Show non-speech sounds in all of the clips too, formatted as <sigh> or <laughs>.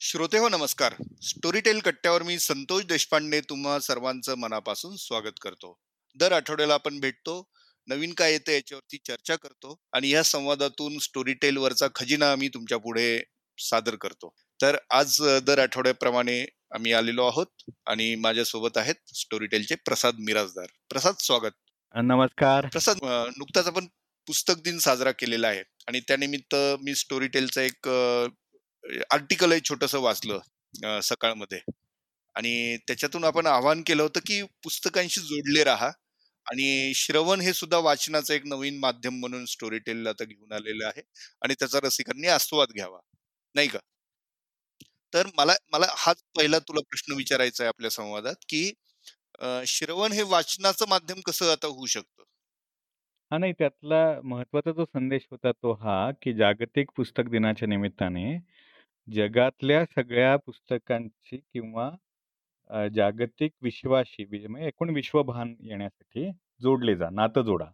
श्रोते हो नमस्कार. स्टोरीटेल कट्ट्यावर मी संतोष देशपांडे तुम्हा सर्वांचं मनापासून स्वागत करतो. दर आठवड्याला आपण भेटतो नवीन काय येतं याच्यावरती चर्चा करतो आणि या संवादातून स्टोरीटेल वरचा खजिना आम्ही तुमच्यापुढे सादर करतो. तर आज दर आठवड्याप्रमाणे आम्ही आलेलो आहोत आणि माझ्यासोबत आहेत स्टोरीटेलचे प्रसाद मिराजदार प्रसाद स्वागत. नमस्कार. प्रसाद नुकताच आपण पुस्तक दिन साजरा केलेला आहे आणि त्यानिमित्त मी स्टोरीटेलचं एक आर्टिकल आहे छोटस वाचलं सकाळमध्ये. आणि त्याच्यातून आपण आवाहन केलं होतं की पुस्तकांशी जोडले राहा. आणि श्रवण हे सुद्धा वाचनाचं एक नवीन माध्यम म्हणून स्टोरीटेल आता घेऊन आलेलं आहे. आणि त्याचा रसिकांनी आस्वाद घ्यावा. नाही का? तर मला मला हाच पहिला तुला प्रश्न विचारायचा आहे आपल्या संवादात की श्रवण हे वाचनाचं माध्यम कसं आता होऊ शकतं? हा नाही त्यातला महत्त्वाचा जो संदेश होता तो हा की जागतिक पुस्तक दिनाच्या निमित्ताने जगातल्या सगळ्या पुस्तकांची किंवा अ, जागतिक विश्वाशी वि- म्हणजे एकूण विश्वभान येण्यासाठी जोडले जा नातं जोडा.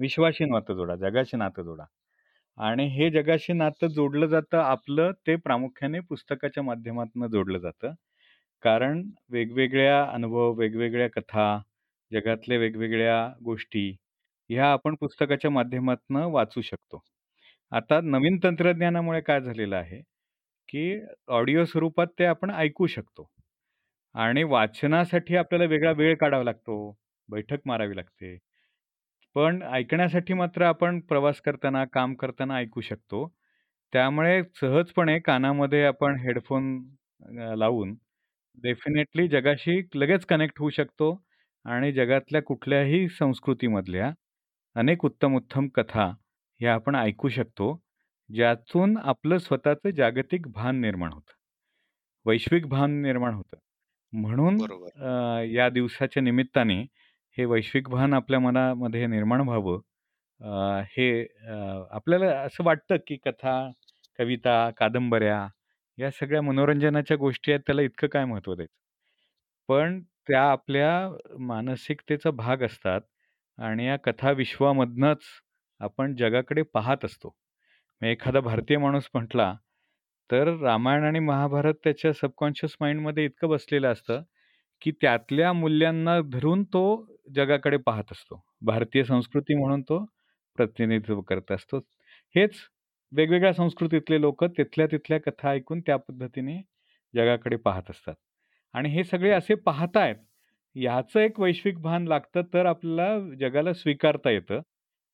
विश्वाशी नातं जोडा जगाशी नातं जोडा. आणि हे जगाशी नातं जोडलं जातं आपलं ते प्रामुख्याने पुस्तकाच्या माध्यमातून जोडलं जातं. कारण वेगवेगळ्या अनुभव वेगवेगळ्या कथा जगातल्या वेगवेगळ्या गोष्टी ह्या आपण पुस्तकाच्या माध्यमातून वाचू शकतो. आता नवीन तंत्रज्ञानामुळे काय झालेलं आहे? की ऑडिओ स्वरूपात ते आपण ऐकू शकतो. आणि वाचनासाठी आपल्याला वेगळा वेळ काढावा लागतो बैठक मारावी लागते. पण ऐकण्यासाठी मात्र आपण प्रवास करताना काम करताना ऐकू शकतो. त्यामुळे सहजपणे कानामध्ये आपण हेडफोन अ, लावून डेफिनेटली जगाशी लगेच कनेक्ट होऊ शकतो आणि जगातल्या कुठल्याही संस्कृतीमधल्या अनेक उत्तम उत्तम कथा ह्या आपण ऐकू शकतो. ज्यातून आपलं स्वतःचं जागतिक भान निर्माण होतं. वैश्विक भान निर्माण होतं. म्हणून बरोबर. अ, या दिवसाच्या निमित्ताने हे वैश्विक भान आपल्या मनामध्ये निर्माण व्हावं. अ, हे अ, आपल्याला असं वाटतं की कथा कविता कादंबऱ्या या सगळ्या मनोरंजनाच्या गोष्टी आहेत त्याला इतकं काय महत्त्व द्यायचं? पण त्या आपल्या मानसिकतेचा भाग असतात आणि या कथा विश्वामधनंच आपण जगाकडे पाहत असतो. मग एखादा भारतीय माणूस म्हटला तर रामायण आणि महाभारत त्याच्या सबकॉन्शियस माइंडमध्ये इतकं बसलेलं असतं की त्यातल्या मूल्यांना धरून तो जगाकडे पाहत असतो. भारतीय संस्कृती म्हणून तो प्रतिनिधित्व करत असतो. हेच वेगवेगळ्या संस्कृतीतले लोक तिथल्या तिथल्या कथा ऐकून त्या पद्धतीने जगाकडे पाहत असतात. आणि हे सगळे असे पाहतायत ह्याचं एक वैश्विक भान लागतं तर आपल्याला जगाला स्वीकारता येतं.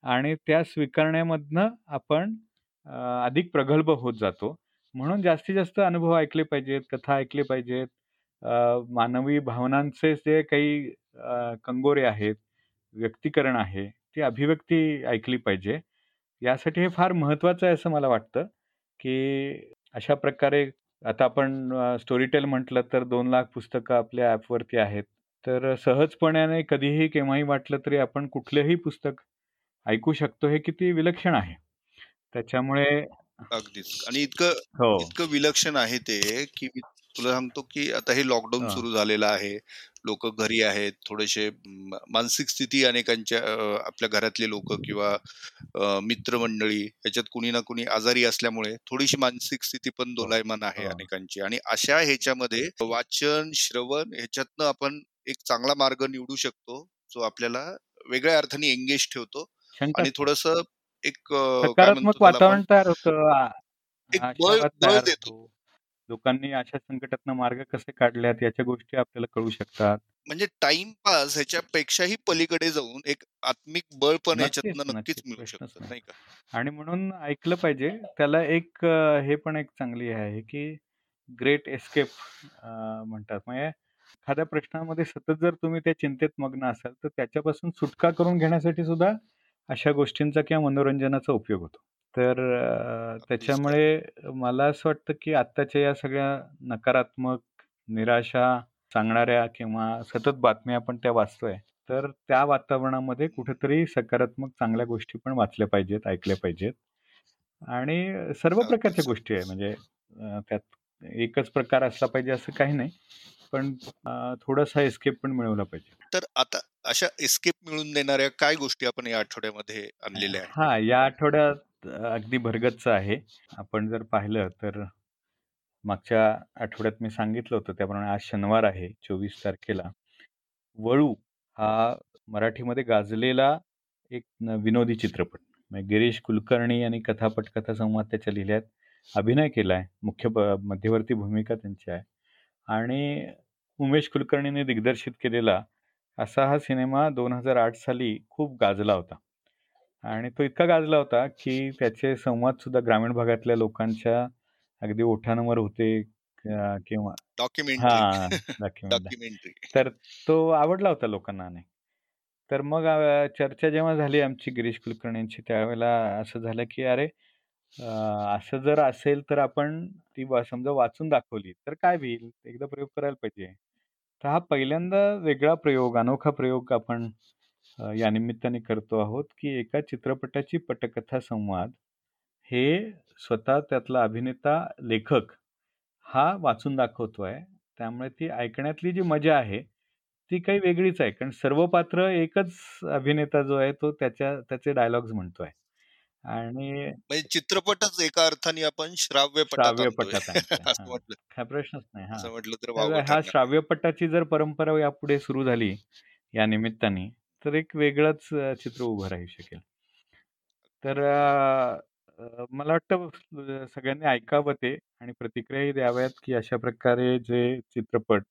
आणि त्या स्वीकारण्यामधनं आपण अ, अधिक प्रगल्भ होत जातो. म्हणून जास्तीत जास्त अनुभव ऐकले पाहिजेत कथा ऐकले पाहिजेत. अ, मानवी भावनांचे जे काही अ, कंगोरे आहेत व्यक्तीकरण आहे ती अभिव्यक्ती ऐकली पाहिजे. यासाठी हे फार महत्त्वाचं आहे असं मला वाटतं की अशा प्रकारे आता आपण स्टोरीटेल म्हटलं तर दोन लाख पुस्तकं आपल्या ॲपवरती आहेत. तर सहजपणाने कधीही केव्हाही वाटलं तरी आपण कुठलंही पुस्तक ऐकू शकतो हे किती विलक्षण आहे. त्याच्यामुळे अगदीच. आणि इतकं हो. इतकं विलक्षण आहे ते की मी तुला सांगतो की आता हे लॉकडाऊन हा. सुरू झालेलं आहे. लोक घरी आहेत. थोडेसे मानसिक स्थिती अनेकांच्या आपल्या घरातले लोक किंवा मित्रमंडळी याच्यात कुणी ना कुणी आजारी असल्यामुळे थोडीशी मानसिक स्थिती पण दोलायमान आहे हो. अनेकांची. आणि अशा ह्याच्यामध्ये वाचन श्रवण ह्याच्यातनं आपण एक चांगला मार्ग निवडू शकतो जो आपल्याला वेगळ्या अर्थाने एंगेज ठेवतो. आणि थोडस एक सकारात्मक वातावरण तयार होतं. एक बळ बळ देतो. लोकांनी अशा संकटातनं मार्ग कसे काढल्यात याच्या गोष्टी आपल्याला कळू शकतात. म्हणजे टाइमपास ह्याच्यापेक्षाही पलीकडे जाऊन एक आत्मिक बळ पण नक्कीच ह्याच्यातनं नक्कीच. मिळू शकतं नाही. का? आणि म्हणून ऐकलं पाहिजे त्याला एक हे पण एक चांगली आहे की ग्रेट एस्केप म्हणतात. म्हणजे एखाद्या प्रश्नामध्ये सतत जर तुम्ही त्या चिंतेत मग्न असाल तर त्याच्यापासून सुटका करून घेण्यासाठी सुद्धा अशा गोष्टींचा किंवा मनोरंजनाचा उपयोग होतो. तर अ, त्याच्यामुळे मला असं वाटतं की आत्ताच्या या सगळ्या नकारात्मक निराशा सांगणाऱ्या किंवा सतत बातम्या आपण त्या वाचतोय तर त्या वातावरणामध्ये कुठेतरी सकारात्मक चांगल्या गोष्टी पण वाचल्या पाहिजेत ऐकल्या पाहिजेत. आणि सर्व अगदीच, प्रकारच्या गोष्टी आहे. अगदीच. म्हणजे अ, त्यात एकच प्रकार असला पाहिजे असं काही नाही. पण अ, थोडासा एस्केप पण मिळवला पाहिजे. तर आता अशा एस्केप मिळून देणाऱ्या काय गोष्टी आपण या आठवड्यामध्ये आणलेल्या आहेत हा या आठवड्यात अगदी भरगच्च आहे आपण जर पाहिलं तर मागच्या आठवड्यात मी सांगितलं होतं त्याप्रमाणे आज शनिवार आहे चोवीस तारखेला. वळू हा मराठीमध्ये गाजलेला एक विनोदी चित्रपट. म्हणजे गिरीश कुलकर्णी यांनी कथापट कथासंवाद त्याच्या लिहिल्यात. अभिनय केला आहे मुख्य मध्यवर्ती भूमिका त्यांची आहे. आणि उमेश कुलकर्णीने दिग्दर्शित केलेला असा हा सिनेमा 2008 साली खूप गाजला होता. आणि तो इतका गाजला होता, की त्याचे संवादसुद्धा ग्रामीण भागातल्या लोकांच्या अगदी ओठांवर होते किंवा डॉक्युमेंटरी. हां, <laughs> डॉक्युमेंटरी. तर तो आवडला होता लोकांना अनेक. तर मग चर्चा जेव्हा झाली आमची गिरीश कुलकर्णींची त्यावेळेला असं झालं, की अरे असं जर असेल तर आपण ती समजा वाचून दाखवली तर काय होईल? एकदा प्रयोग करायला पाहिजे. तर हा पहिल्यांदा वेगळा प्रयोग, अनोखा प्रयोग आपण अ, या निमित्ताने करतो आहोत, की एका चित्रपटाची पटकथा संवाद हे स्वतः त्यातला अभिनेता, लेखक हा वाचून दाखवतोय. त्यामुळे ती ऐकण्यातली जी मजा आहे, ती काही वेगळीच आहे. कारण सर्व पात्र एकच अभिनेता जो आहे तो त्याच्या त्याचे डायलॉग्स म्हणतोय. आणि म्हणजे चित्रपटच एका अर्थाने आपण श्राव्य श्राव्य. पटात <laughs> हां. प्रश्नच नाही. हां. असं म्हटलं तर हा ठरणार. श्राव्यपटाची जर परंपरा यापुढे सुरू झाली या निमित्ताने, तर एक वेगळंच अ, चित्र उभं राहू शकेल. तर अ, अ, मला वाटतं अ, सगळ्यांनी ऐकावं ते आणि प्रतिक्रियाही द्याव्यात, की अशा प्रकारे जे चित्रपट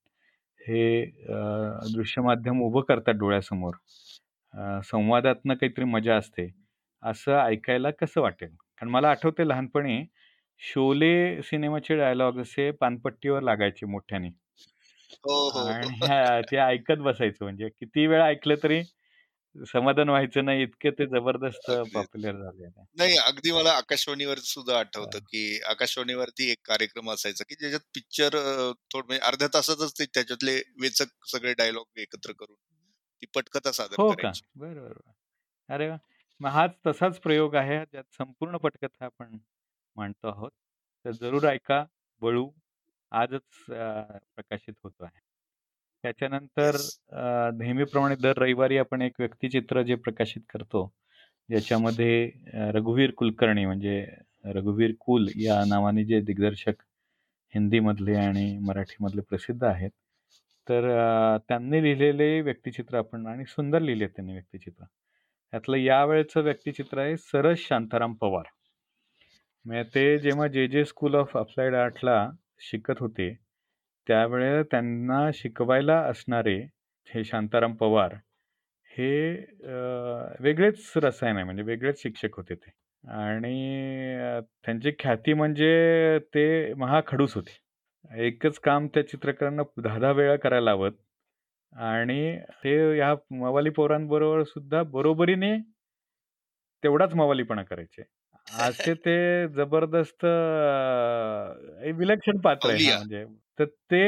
हे अ, दृश्य माध्यम उभं करतात डोळ्यासमोर. अ, संवादातनं काहीतरी मजा असते. असं ऐकायला कसं वाटेल? कारण मला आठवतंय लहानपणी शोले सिनेमाचे डायलॉग असे पानपट्टीवर लागायचे मोठ्याने. हो, हो, हो. आणि हां, ते ऐकत बसायचो म्हणजे किती वेळा ऐकलं तरी समाधान व्हायचं नाही इतके ते जबरदस्त. पॉप्युलर झालेले. नाही, अगदी मला आकाशवाणीवर सुद्धा आठवतं, हां. की आकाशवाणीवरती एक कार्यक्रम असायचा, की ज्याच्यात पिक्चर थोडं म्हणजे अर्ध्या तासातच ते त्याच्यातले वेचक सगळे डायलॉग एकत्र करून ती पटकथा सादर हो का? करायची. बरं, बरं, बरं. अरे वाह! मग हाच तसाच प्रयोग आहे ज्यात संपूर्ण पटकथा आपण मांडतो आहोत. तर जरूर ऐका. वळू आजच अ, प्रकाशित होतो आहे. त्याच्यानंतर. अ, नेहमीप्रमाणे दर रविवारी आपण एक व्यक्तिचित्र जे प्रकाशित करतो, ज्याच्यामध्ये अ, रघुवीर कुलकर्णी म्हणजे रघुवीर कुल या नावाने जे दिग्दर्शक हिंदीमधले आणि मराठीमधले प्रसिद्ध आहेत. तर अ, त्यांनी लिहिलेले व्यक्तिचित्र आपण आणि सुंदर लिहिले त्यांनी व्यक्तिचित्र. त्यातलं यावेळेचं व्यक्तिचित्र आहे सरस शांताराम पवार. म्हणजे ते जेव्हा जे-जे स्कूल ऑफ अप्लाइड आर्टला शिकत होते, त्यावेळेस त्यांना शिकवायला असणारे हे शांताराम पवार हे वेगळेच रसायन आहे म्हणजे वेगळेच शिक्षक होते ते. आणि त्यांची ख्याती म्हणजे ते महाखडूस होते. एकच काम त्या चित्रकारांना दहा दहा वेळा करायला लावत आणि ते ह्या मवाली पोरांबरोबर सुद्धा बरोबरीने तेवढाच मवालीपणा करायचे. असे <laughs> ते जबरदस्त विलक्षण पात्र आहे. म्हणजे तर ते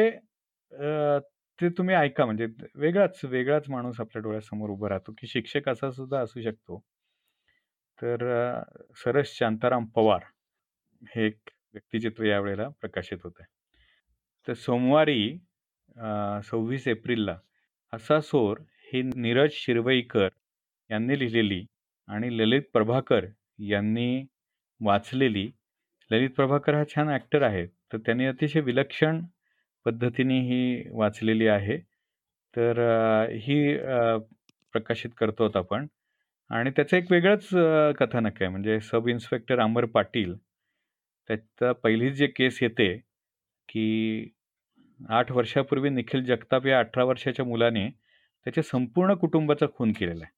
ते तुम्ही ऐका म्हणजे वेगळाच, वेगळाच माणूस आपल्या डोळ्यासमोर उभा राहतो, की शिक्षक असा सुद्धा असू शकतो. तर सरस शांताराम पवार हे एक व्यक्तिचित्र यावेळेला प्रकाशित होतंय. तर सोमवारी अ, 26 असा सोर ही नीरज शिरवईकर यांनी लिहिलेली आणि ललित प्रभाकर यांनी वाचलेली ललित प्रभाकर हा छान ॲक्टर आहे. तर त्यांनी अतिशय विलक्षण पद्धतीने ही वाचलेली आहे. तर ही प्रकाशित करतो आपण आणि त्याचं एक वेगळंच कथानक आहे. म्हणजे सब इन्स्पेक्टर अमर पाटील त्याचा पहिली जे केस येते, की आठ वर्षापूर्वी निखिल जगताप या 18 वर्षाच्या मुलाने त्याच्या संपूर्ण कुटुंबाचा खून केलेला आहे.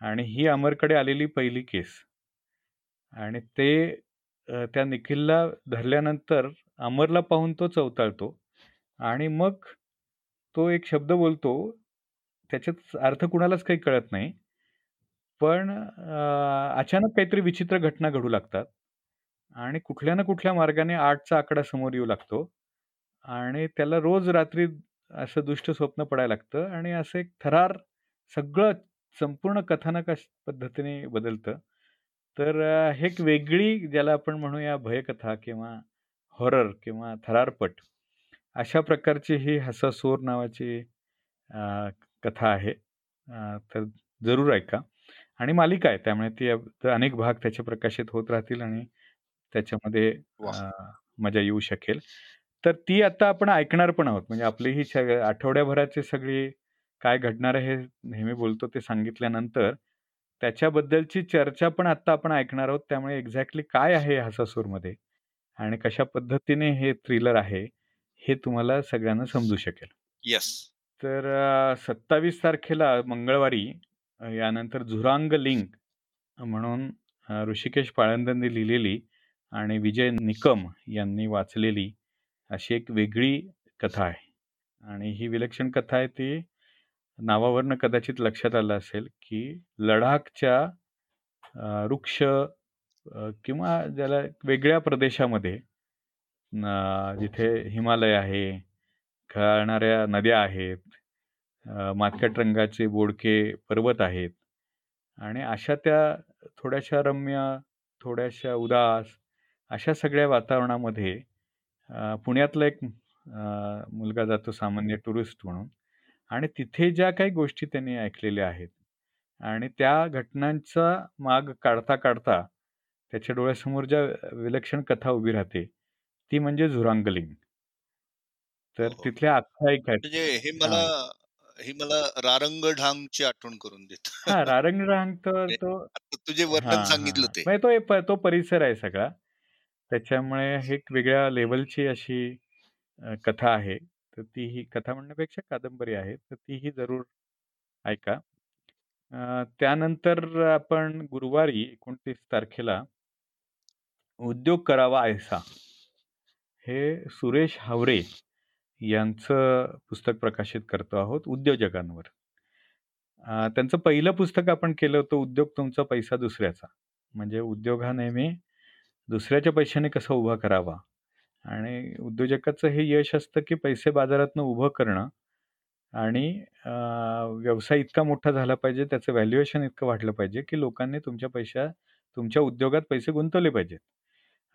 आणि ही अमरकडे आलेली पहिली केस. आणि ते त्या निखिलला धरल्यानंतर अमरला पाहून तो चवताळतो आणि मग तो एक शब्द बोलतो. त्याच्यात अर्थ कुणालाच काही कळत नाही. पण अचानक काहीतरी विचित्र घटना घडू लागतात आणि कुठल्या ना कुठल्या मार्गाने आठचा आकडा समोर येऊ लागतो आणि त्याला रोज रात्री असं दुष्ट स्वप्न पडायला लागतं आणि असं एक थरार सगळं संपूर्ण कथानक पद्धतीने बदलतं. तर हे एक वेगळी ज्याला आपण म्हणूया भयकथा किंवा हॉरर किंवा थरारपट अशा प्रकारची ही हसासोर नावाची कथा आहे. तर जरूर ऐका आणि मालिका आहे त्यामुळे ती अनेक भाग त्याचे प्रकाशित होत राहतील आणि त्याच्यामध्ये मजा येऊ शकेल. तर ती आता आपण ऐकणार पण आहोत. म्हणजे आपली ही आठवड्याभराची सगळी काय घडणार आहे हे नेहमी बोलतो ते सांगितल्यानंतर, त्याच्याबद्दलची चर्चा पण आत्ता आपण ऐकणार आहोत. त्यामुळे एक्झॅक्टली काय आहे हसासूरमध्ये आणि कशा पद्धतीने हे थ्रिलर आहे, हे तुम्हाला सगळ्यांना समजू शकेल. येस. तर 27 तारखेला मंगळवारी यानंतर झुरांग लिंक म्हणून ऋषिकेश पाळंदेंनी लिहिलेली आणि विजय निकम यांनी वाचलेली अशी एक वेगळी कथा आहे. आणि ही विलक्षण कथा आहे ती नावावरनं कदाचित लक्षात आलं असेल, की लडाखच्या वृक्ष किंवा ज्याला वेगळ्या प्रदेशामध्ये जिथे हिमालय आहे, खेळणाऱ्या नद्या आहेत, मातकट रंगाचे बोडके पर्वत आहेत आणि अशा त्या थोड्याशा रम्य, थोड्याशा उदास अशा सगळ्या वातावरणामध्ये अ, पुण्यातला एक अ, मुलगा जातो सामान्य टुरिस्ट म्हणून आणि तिथे ज्या काही गोष्टी त्यांनी ऐकलेल्या आहेत आणि त्या घटनांचा माग काढता, काढता त्याच्या डोळ्यासमोर ज्या विलक्षण कथा उभी राहते, ती म्हणजे झुरांग लिंक. तर हो, हो. तिथल्या आख्यायिका आहेत. म्हणजे हे मला हां. हे मला रारंगढांगची आठवण करून देतं. हां, रारंगढांग तर म्हणजे तो आता तू जे वर्णन हां, हां, सांगितलं हां. ते. म्हणजे तो एक तो परिसर आहे सगळा. त्याच्यामुळे हे एक वेगळ्या लेव्हलची अशी अ, कथा आहे. तर ती ही कथा म्हणण्यापेक्षा कादंबरी आहे. तर तीही जरूर ऐका. अ, त्यानंतर आपण गुरुवारी 29 तारखेला उद्योग करावा ऐसा हे सुरेश हावरे यांचं पुस्तक प्रकाशित करतो आहोत उद्योजकांवर. अ, त्यांचं पहिलं पुस्तक आपण केलं होतं उद्योग तुमचा पैसा दुसऱ्याचा. म्हणजे उद्योग हा नेहमी दुसऱ्याच्या पैशाने कसा उभा करावा आणि उद्योजकाचं हे यश असतं, की पैसे बाजारातनं उभं करणं आणि व्यवसाय इतका मोठा झाला पाहिजे, त्याचं व्हॅल्युएशन इतकं वाढलं पाहिजे, की लोकांनी तुमच्या पैशा तुमच्या उद्योगात पैसे गुंतवले पाहिजेत.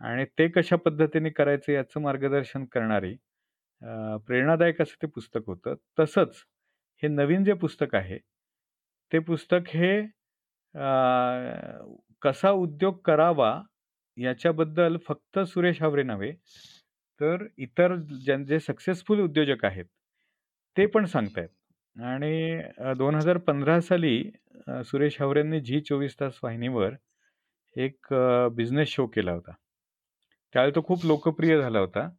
आणि ते कशा पद्धतीने करायचं याचं मार्गदर्शन करणारी प्रेरणादायक असं ते पुस्तक होतं. तसंच हे नवीन जे पुस्तक आहे, ते पुस्तक हे कसा उद्योग करावा याच्याबद्दल फक्त सुरेश हावरे नव्हे, तर इतर ज्यां जे सक्सेसफुल उद्योजक आहेत, ते पण सांगतायत. आणि आणि अ, 2015 साली अ, सुरेश हावरेंनी झी 24 तास वाहिनीवर एक अ, बिझनेस शो केला होता. त्यावेळी तो खूप लोकप्रिय झाला होता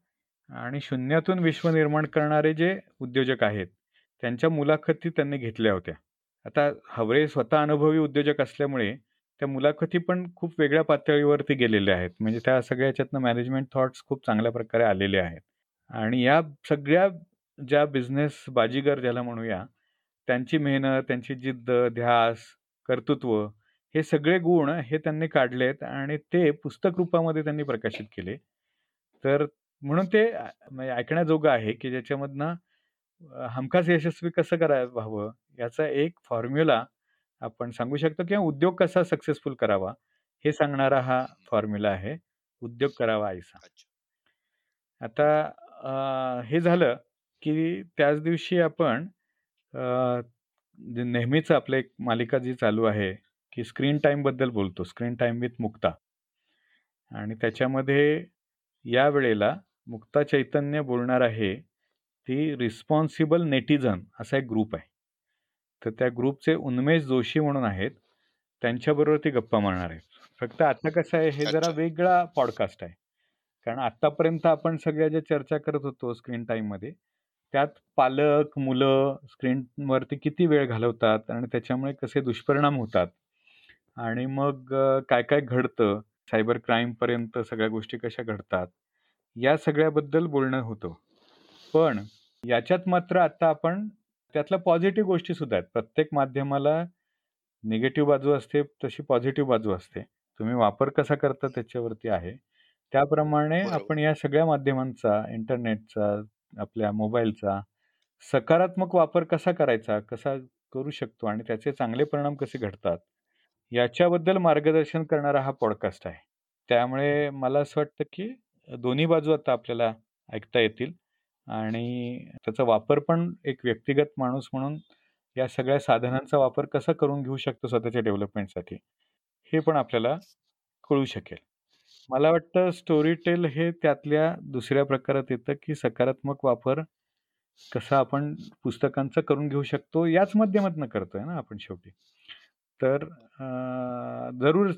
आणि शून्यातून विश्व निर्माण करणारे जे उद्योजक आहेत, त्यांच्या मुलाखती त्यांनी घेतल्या होत्या. आता हावरे स्वतः अनुभवी उद्योजक असल्यामुळे त्या मुलाखती पण खूप वेगळ्या पातळीवरती गेलेल्या आहेत. म्हणजे त्या सगळ्या ह्याच्यातनं मॅनेजमेंट थॉट्स खूप चांगल्या प्रकारे आलेले आहेत. आणि या सगळ्या ज्या बिझनेस बाजीगर ज्याला म्हणूया, त्यांची मेहनत, त्यांची जिद्द, ध्यास, कर्तृत्व हे सगळे गुण हे त्यांनी काढलेत आणि ते पुस्तक रूपामध्ये त्यांनी प्रकाशित केले. तर म्हणून ते म्हणजे ऐकण्याजोगं आहे, की ज्याच्यामधनं हमखास यशस्वी कसं करायला व्हावं याचा एक फॉर्म्युला आपण सांगू शकतो किंवा उद्योग कसा सक्सेसफुल करावा, हे सांगणारा हा. फॉर्म्युला आहे. उद्योग करावा ऐसा. आता अ, हे झालं, की त्याच दिवशी आपण अ, जे नेहमीच आपलं एक मालिका जी चालू आहे, की स्क्रीन टाईमबद्दल बोलतो. Screen time with Mukta. आणि त्याच्यामध्ये यावेळेला मुक्ता चैतन्य बोलणार आहे, ती रिस्पॉन्सिबल नेटिझन असा एक ग्रुप आहे. तर त्या ग्रुपचे उन्मेष जोशी म्हणून आहेत. त्यांच्याबरोबर ती गप्पा मारणार आहे. फक्त आता कसं आहे, हे जरा. वेगळा पॉडकास्ट आहे. कारण आत्तापर्यंत आपण सगळ्या ज्या चर्चा करत होतो स्क्रीन टाईममध्ये, त्यात पालक, मुलं स्क्रीनवरती किती वेळ घालवतात आणि त्याच्यामुळे कसे दुष्परिणाम होतात आणि मग अ, काय-काय घडतं, सायबर क्राईमपर्यंत सगळ्या गोष्टी कशा घडतात, या सगळ्याबद्दल बोलणं होतं. पण याच्यात मात्र आता आपण त्यातल्या पॉझिटिव्ह गोष्टीसुद्धा आहेत. प्रत्येक माध्यमाला निगेटिव्ह बाजू असते, तशी पॉझिटिव्ह बाजू असते. तुम्ही वापर कसा करता त्याच्यावरती आहे. त्याप्रमाणे. आपण या सगळ्या माध्यमांचा, इंटरनेटचा, आपल्या मोबाईलचा सकारात्मक वापर कसा करायचा, कसा करू शकतो आणि त्याचे चांगले परिणाम कसे घडतात, याच्याबद्दल मार्गदर्शन करणारा हा पॉडकास्ट आहे. त्यामुळे मला असं वाटतं, की दोन्ही बाजू आता आपल्याला ऐकता येतील आणि त्याचा वापर पण एक व्यक्तिगत माणूस म्हणून या सगळ्या साधनांचा वापर कसा करून घेऊ शकतो स्वतःच्या डेव्हलपमेंटसाठी, हे पण आपल्याला कळू शकेल. मला वाटतं स्टोरी टेल हे त्यातल्या दुसऱ्या प्रकारात येतं, की सकारात्मक वापर कसा आपण पुस्तकांचा करून घेऊ शकतो, याच माध्यमातून करतोय ना आपण शेवटी. तर जरूर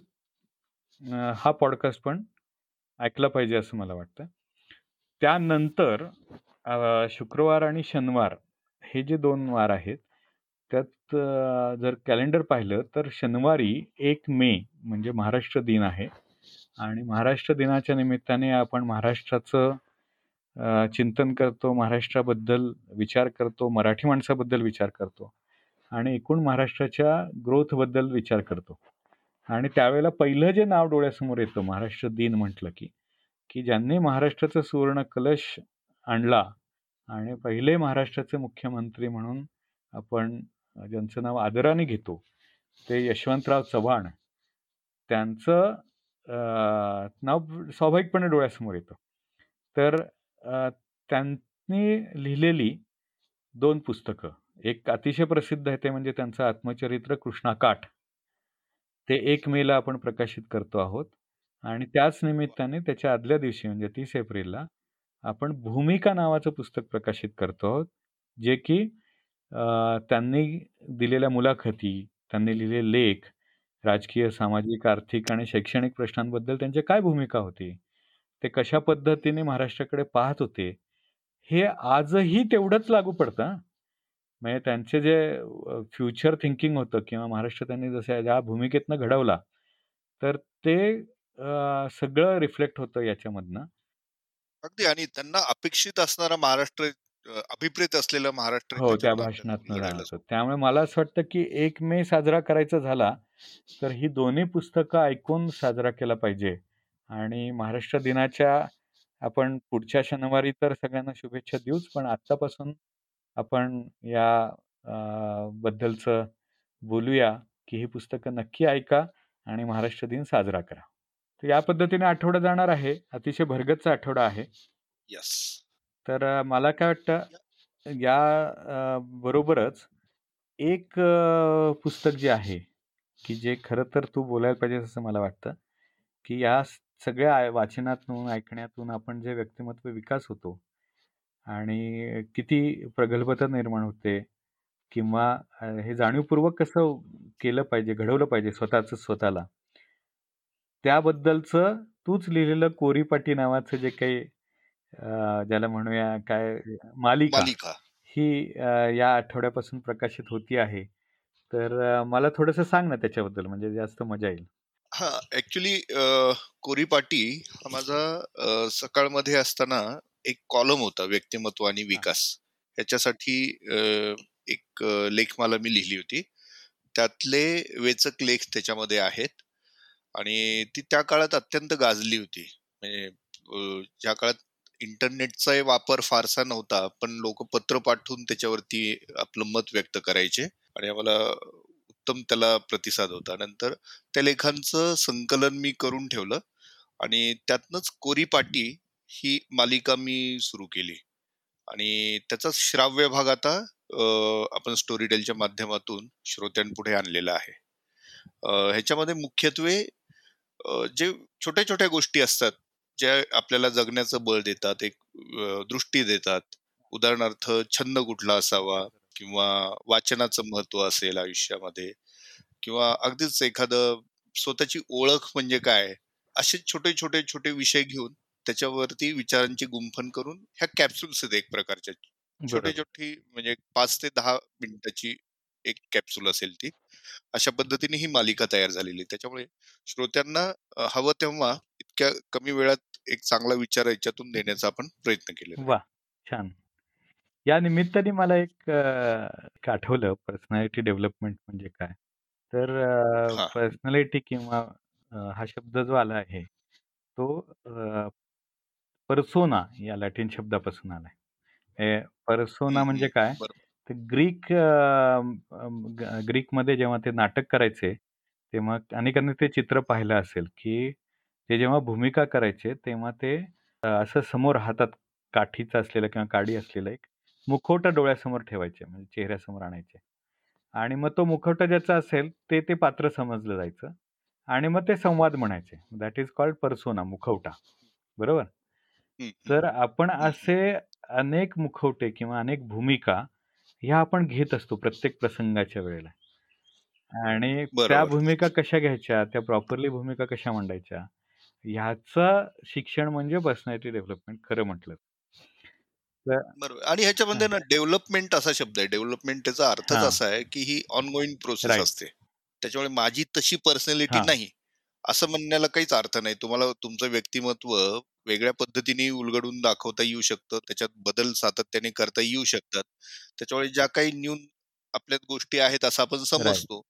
हा पॉडकास्ट पण ऐकला पाहिजे असं मला वाटतं. त्यानंतर शुक्रवार आणि शनिवार हे जे दोन वार आहेत, त्यात जर कॅलेंडर पाहिलं तर शनिवारी एक मे म्हणजे महाराष्ट्र दिन आहे आणि महाराष्ट्र दिनाच्या निमित्ताने आपण महाराष्ट्राचं चिंतन करतो, महाराष्ट्राबद्दल विचार करतो, मराठी माणसाबद्दल विचार करतो आणि एकूण महाराष्ट्राच्या ग्रोथबद्दल विचार करतो. आणि त्यावेळेला पहिलं जे नाव डोळ्यासमोर येतं महाराष्ट्र दिन म्हटलं की, की ज्यांनी महाराष्ट्राचं सुवर्ण कलश आणला. आणि पहिले महाराष्ट्राचे मुख्यमंत्री म्हणून आपण ज्यांचं नाव आदराने घेतो ते यशवंतराव चव्हाण. त्यांचं नाव स्वाभाविकपणे डोळ्यासमोर येतं. तर त्यांनी लिहिलेली दोन पुस्तकं. एक अतिशय प्रसिद्ध आहे ते म्हणजे त्यांचं आत्मचरित्र कृष्णाकाठ ते एक मेला आपण प्रकाशित करतो आहोत. आणि त्याच निमित्ताने त्याच्या आदल्या दिवशी म्हणजे तीस एप्रिलला आपण भूमिका नावाचं पुस्तक प्रकाशित करतो आहोत जे की त्यांनी दिलेल्या मुलाखती त्यांनी लिहिलेले लेख राजकीय सामाजिक आर्थिक आणि शैक्षणिक प्रश्नांबद्दल त्यांची काय भूमिका होती ते कशा पद्धतीने महाराष्ट्राकडे पाहत होते हे आजही तेवढंच लागू पडतं म्हणजे त्यांचे जे फ्युचर थिंकिंग होतं किंवा महाराष्ट्र त्यांनी जसं ज्या भूमिकेतनं घडवला तर ते सगळं रिफ्लेक्ट होतं याच्यामधनं. अगदी. आणि त्यांना अपेक्षित असणारा महाराष्ट्र अभिप्रेत असलेला महाराष्ट्र हो त्या भाषणात त्यामुळे मला असं वाटतं की एक मे साजरा करायचा झाला तर ही दोन्ही पुस्तकं ऐकून साजरा केला पाहिजे. आणि महाराष्ट्र दिनाच्या आपण पुढच्या शनिवारी तर सगळ्यांना शुभेच्छा देऊच पण आत्तापासून आपण या बद्दलचं बोलूया की ही पुस्तकं नक्की ऐका आणि महाराष्ट्र दिन साजरा करा. तर या पद्धतीने आठवडा जाणार आहे. अतिशय भरगतचा आठवडा आहे. यस तर मला काय वाटतं या बरोबरच एक पुस्तक जे आहे की जे खरं तर तू बोलायला पाहिजे असं मला वाटतं की या सगळ्या वाचनातून ऐकण्यातून आपण जे व्यक्तिमत्व विकास होतो आणि किती प्रगल्भता निर्माण होते किंवा हे जाणीवपूर्वक कसं केलं पाहिजे घडवलं पाहिजे स्वतःच स्वतःला त्याबद्दलचं तूच लिहिलेलं कोरीपाटी नावाचं जे काही ज्याला म्हणूया काय मालिका ही या आठवड्यापासून प्रकाशित होती आहे. तर मला थोडस सांग ना त्याच्याबद्दल म्हणजे जास्त मजा येईल. हा ऍक्च्युली कोरीपाटी हा माझा सकाळमध्ये असताना एक कॉलम होता व्यक्तिमत्व आणि विकास. याच्यासाठी एक लेखमाला मी लिहिली होती. त्यातले वेचक लेख त्याच्यामध्ये आहेत. आणि ती त्या काळात अत्यंत गाजली होती. म्हणजे ज्या काळात इंटरनेटचा वापर फारसा नव्हता पण लोक पत्र पाठवून त्याच्यावरती आपलं मत व्यक्त करायचे आणि आम्हाला उत्तम त्याला प्रतिसाद होता. नंतर त्या लेखांचं संकलन मी करून ठेवलं आणि त्यातनच कोरीपाटी ही मालिका मी सुरू केली. आणि त्याचा श्राव्य भाग आता आपण स्टोरी टेलच्या माध्यमातून श्रोत्यांपुढे आणलेला आहे. ह्याच्यामध्ये मुख्यत्वे जे छोट्या छोट्या गोष्टी असतात ज्या आपल्याला जगण्याचं बळ देतात एक दृष्टी देतात. उदाहरणार्थ छंद कुठला असावा किंवा वाचनाचं महत्त्व असेल आयुष्यामध्ये किंवा अगदीच एखादं स्वतःची ओळख म्हणजे काय असे छोटे छोटे छोटे विषय घेऊन त्याच्यावरती विचारांची गुंफन करून ह्या कॅप्सूल्स आहेत एक प्रकारच्या. छोटे छोटी म्हणजे पाच ते दहा मिनिटाची एक कॅप्सूल असेल ती. अशा पद्धतीने ही मालिका तयार झालेली त्याच्यामुळे श्रोत्यांना हवं तेव्हा इतक्या कमी वेळात एक चांगला विचार याच्यातून देण्याचा आपण प्रयत्न केले वा छान. या निमित्ताने मला एक आठवलं. पर्सनॅलिटी डेव्हलपमेंट म्हणजे काय? तर पर्सनॅलिटी किंवा हा शब्द जो आला आहे तो परसोना या लॅटिन शब्दापासून आलाय. परसोना म्हणजे काय? तर ग्रीक ग्रीकमध्ये जेव्हा ते नाटक करायचे तेव्हा अनेकांनी ते चित्र पाहिलं असेल की ते जेव्हा भूमिका करायचे तेव्हा ते असं समोर हातात काठीचं असलेलं किंवा काडी असलेलं एक मुखवटा डोळ्यासमोर ठेवायचे म्हणजे चेहऱ्यासमोर आणायचे. आणि मग तो मुखवटा ज्याचा असेल ते ते पात्र समजलं जायचं. आणि मग ते संवाद म्हणायचे. दॅट इज कॉल्ड पर्सोना मुखवटा. बरोबर? तर आपण असे अनेक मुखवटे किंवा अनेक भूमिका ह्या आपण घेत असतो प्रत्येक प्रसंगाच्या वेळेला. आणि त्या भूमिका कशा घ्यायच्या त्या प्रॉपरली भूमिका कशा मांडायच्या ह्याचं शिक्षण म्हणजे पर्सनॅलिटी डेव्हलपमेंट खरं म्हटलं बरोबर. आणि ह्याच्यामध्ये ना डेव्हलपमेंट असा शब्द आहे. डेव्हलपमेंट त्याचा अर्थच असा आहे की ही ऑनगोईंग प्रोसेस असते. त्याच्यामुळे माझी तशी पर्सनॅलिटी नाही असं म्हणण्याला काहीच अर्थ नाही. तुम्हाला तुमचं व्यक्तिमत्व वेगळ्या पद्धतीने उलगडून दाखवता येऊ शकतं. त्याच्यात बदल सातत्याने करता येऊ शकतात. त्याच्यामुळे ज्या काही न्यून आपल्या गोष्टी आहेत असं आपण समजतो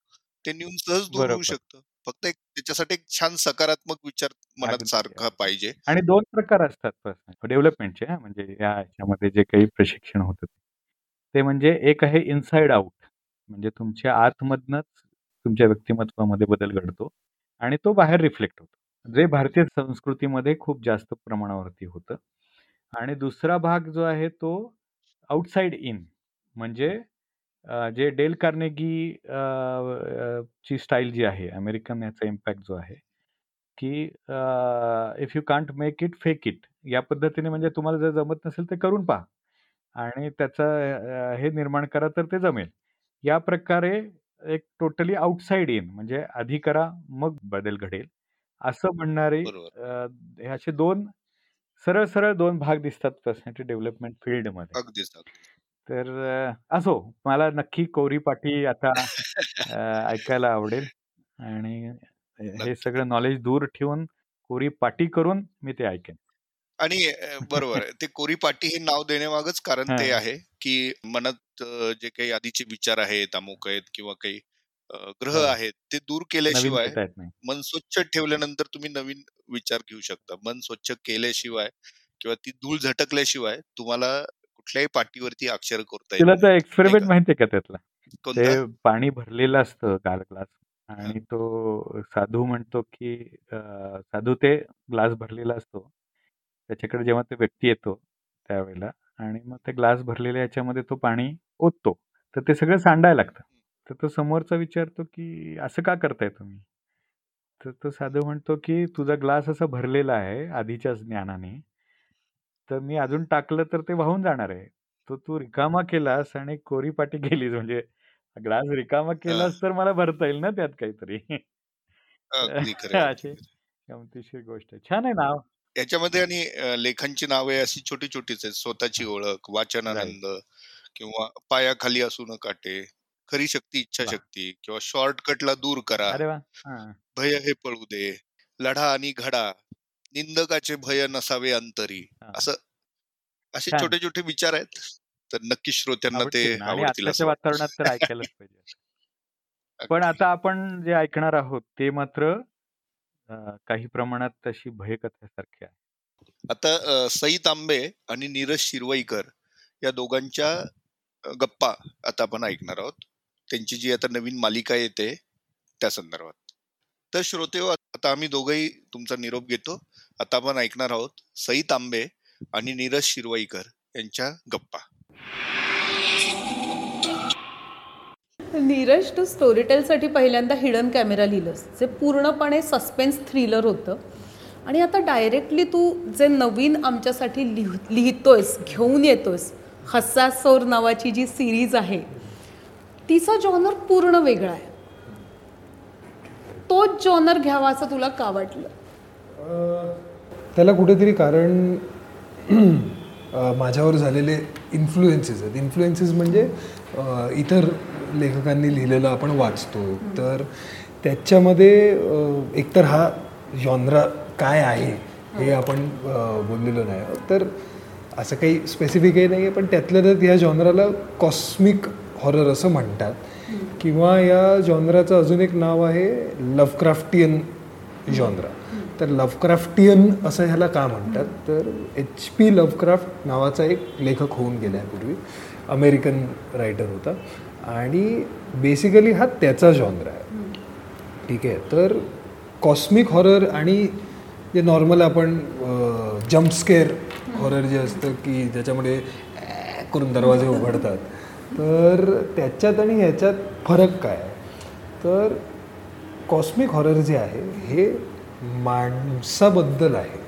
ते न्यून सहज दूर होऊ शकतं. फक्त एक त्याच्यासाठी एक छान सकारात्मक विचार मनात सारखा पाहिजे. आणि दोन प्रकार असतात डेव्हलपमेंटचे म्हणजे या याच्यामध्ये जे काही प्रशिक्षण होतं ते. म्हणजे एक आहे इनसाइड आउट. म्हणजे तुमच्या आतमधनच तुमच्या व्यक्तिमत्वामध्ये बदल घडतो आणि तो बाहेर रिफ्लेक्ट होतो. जे भारतीय संस्कृतीमध्ये खूप जास्त प्रमाणावरती होतं. आणि दुसरा भाग जो आहे तो आउटसाइड इन म्हणजे जे डेल कार्नेगी ची स्टाईल जी आहे अमेरिकन याचा इम्पॅक्ट जो आहे की if you can't make it fake it या पद्धतीने म्हणजे तुम्हाला जर जमत नसेल ते करून पहा. आणि त्याचं हे निर्माण करा तर ते जमेल. या प्रकारे एक टोटली आउटसाइड इन म्हणजे आधी करा मग बदल घडेल. असं म्हणणारे ह्याचे दोन सरळ सरळ दोन भाग दिसतात पर्सनॅलिटी डेव्हलपमेंट फील्डमध्ये. तर असो मला नक्की कोरी पाटी आता ऐकायला आवडेल आणि हे सगळं नॉलेज दूर ठेवून कोरी पाटी करून मी ते ऐकेन. आणि बरोबर ते कोरी पाटी हे नाव देण्यामागच कारण ते आहे की मनात जे काही आधीचे विचार आहेत अमुक आहेत किंवा काही ग्रह आहेत ते दूर केल्याशिवाय मन स्वच्छ ठेवल्यानंतर तुम्ही नवीन विचार घेऊ शकता. मन स्वच्छ केल्याशिवाय किंवा ती धूळ झटकल्याशिवाय तुम्हाला कुठल्याही पाठीवरती अक्षर करता तर एक्सपेरिमेंट माहितीये का त्यातला? ते पाणी भरलेलं असतं गाल ग्लास आणि तो साधू म्हणतो की साधू ते ग्लास भरलेला असतो. त्याच्याकडे जेव्हा ते व्यक्ती येतो त्यावेळेला आणि मग ते ग्लास भरलेल्या याच्यामध्ये तो पाणी ओततो. तर ते सगळं सांडायला लागतं. तर तो समोरचा विचारतो की असं का करताय तुम्ही? तर तो साधू म्हणतो की तुझा ग्लास असा भरलेला आहे आधीच्याच ज्ञानाने. तर मी अजून टाकलं तर ते वाहून जाणार आहे. तो तू रिकामा केलास आणि कोरी पाटी केलीस. म्हणजे ग्लास रिकामा केलास तर मला भरता येईल ना त्यात काहीतरी. <laughs> अशी गमतीशीर गोष्ट छान आहे नाव. याच्यामध्ये आणि लेखांची नावे अशी छोटी छोटीच आहेत. स्वतःची ओळख वाचनानंद किंवा पायाखाली असू न काटे. खरी शक्ती इच्छा शक्ती किंवा शॉर्टकटला दूर करा. भय हे पळू दे. लढा आणि घडा. निंदकाचे भय नसावे अंतरी. असं असे छोटे छोटे विचार आहेत. तर नक्की श्रोत्यांना ते आवडतील. वातावरणात तर ऐकायलाच <laughs> पाहिजे. पण आता आपण जे ऐकणार आहोत ते मात्र काही प्रमाणात तशी भयकथेसारखी आहे. आता सई तांबे आणि नीरज शिरवईकर या दोघांच्या गप्पा आता आपण ऐकणार आहोत. त्यांची जी आता नवीन मालिका येते त्या संदर्भात. तर श्रोते हो, आता आम्ही दोघंही तुमचा निरोप घेतो. आता आपण ऐकणार आहोत सई तांबे आणि नीरज शिरवाईकर यांच्या गप्पा. नीरज तू स्टोरी साठी पहिल्यांदा हिडन कॅमेरा लिहिलंस. जे पूर्णपणे सस्पेन्स थ्रिलर होतं. आणि आता डायरेक्टली तू जे नवीन आमच्यासाठी लिह लिहितोयस घेऊन येतोयस हसासोर नावाची जी सिरीज आहे तिचा जॉनर पूर्ण वेगळा आहे. तोच जॉनर घ्यावा असं तुला का वाटलं? त्याला कुठेतरी कारण माझ्यावर झालेले इन्फ्लुएन्सेस आहेत. इन्फ्लुएन्सेस म्हणजे इतर लेखकांनी लिहिलेलं आपण वाचतो. तर त्याच्यामध्ये एकतर हा जॉनरा काय आहे हे आपण बोललेलो नाही. तर असं काही स्पेसिफिकही नाही आहे पण त्यातल्या त्यात या जॉनराला कॉस्मिक हॉरर असं म्हणतात. किंवा या जॉनराचं अजून एक नाव आहे लवक्राफ्टियन जॉनरा तर लवक्राफ्टियन असं ह्याला का म्हणतात? तर एच पी लवक्राफ्ट नावाचा एक लेखक होऊन गेला आहे पूर्वी. अमेरिकन रायटर होता. आणि बेसिकली हा त्याचा जॉनर आहे. ठीक आहे? तर कॉस्मिक हॉरर आणि जे नॉर्मल आपण जम्पस्केअर हॉरर जे असतं की ज्याच्यामध्ये करून दरवाजे उघडतात. तर त्याच्यात आणि ह्याच्यात फरक काय? तर कॉस्मिक हॉरर जे आहे हे माणसाबद्दल आहे.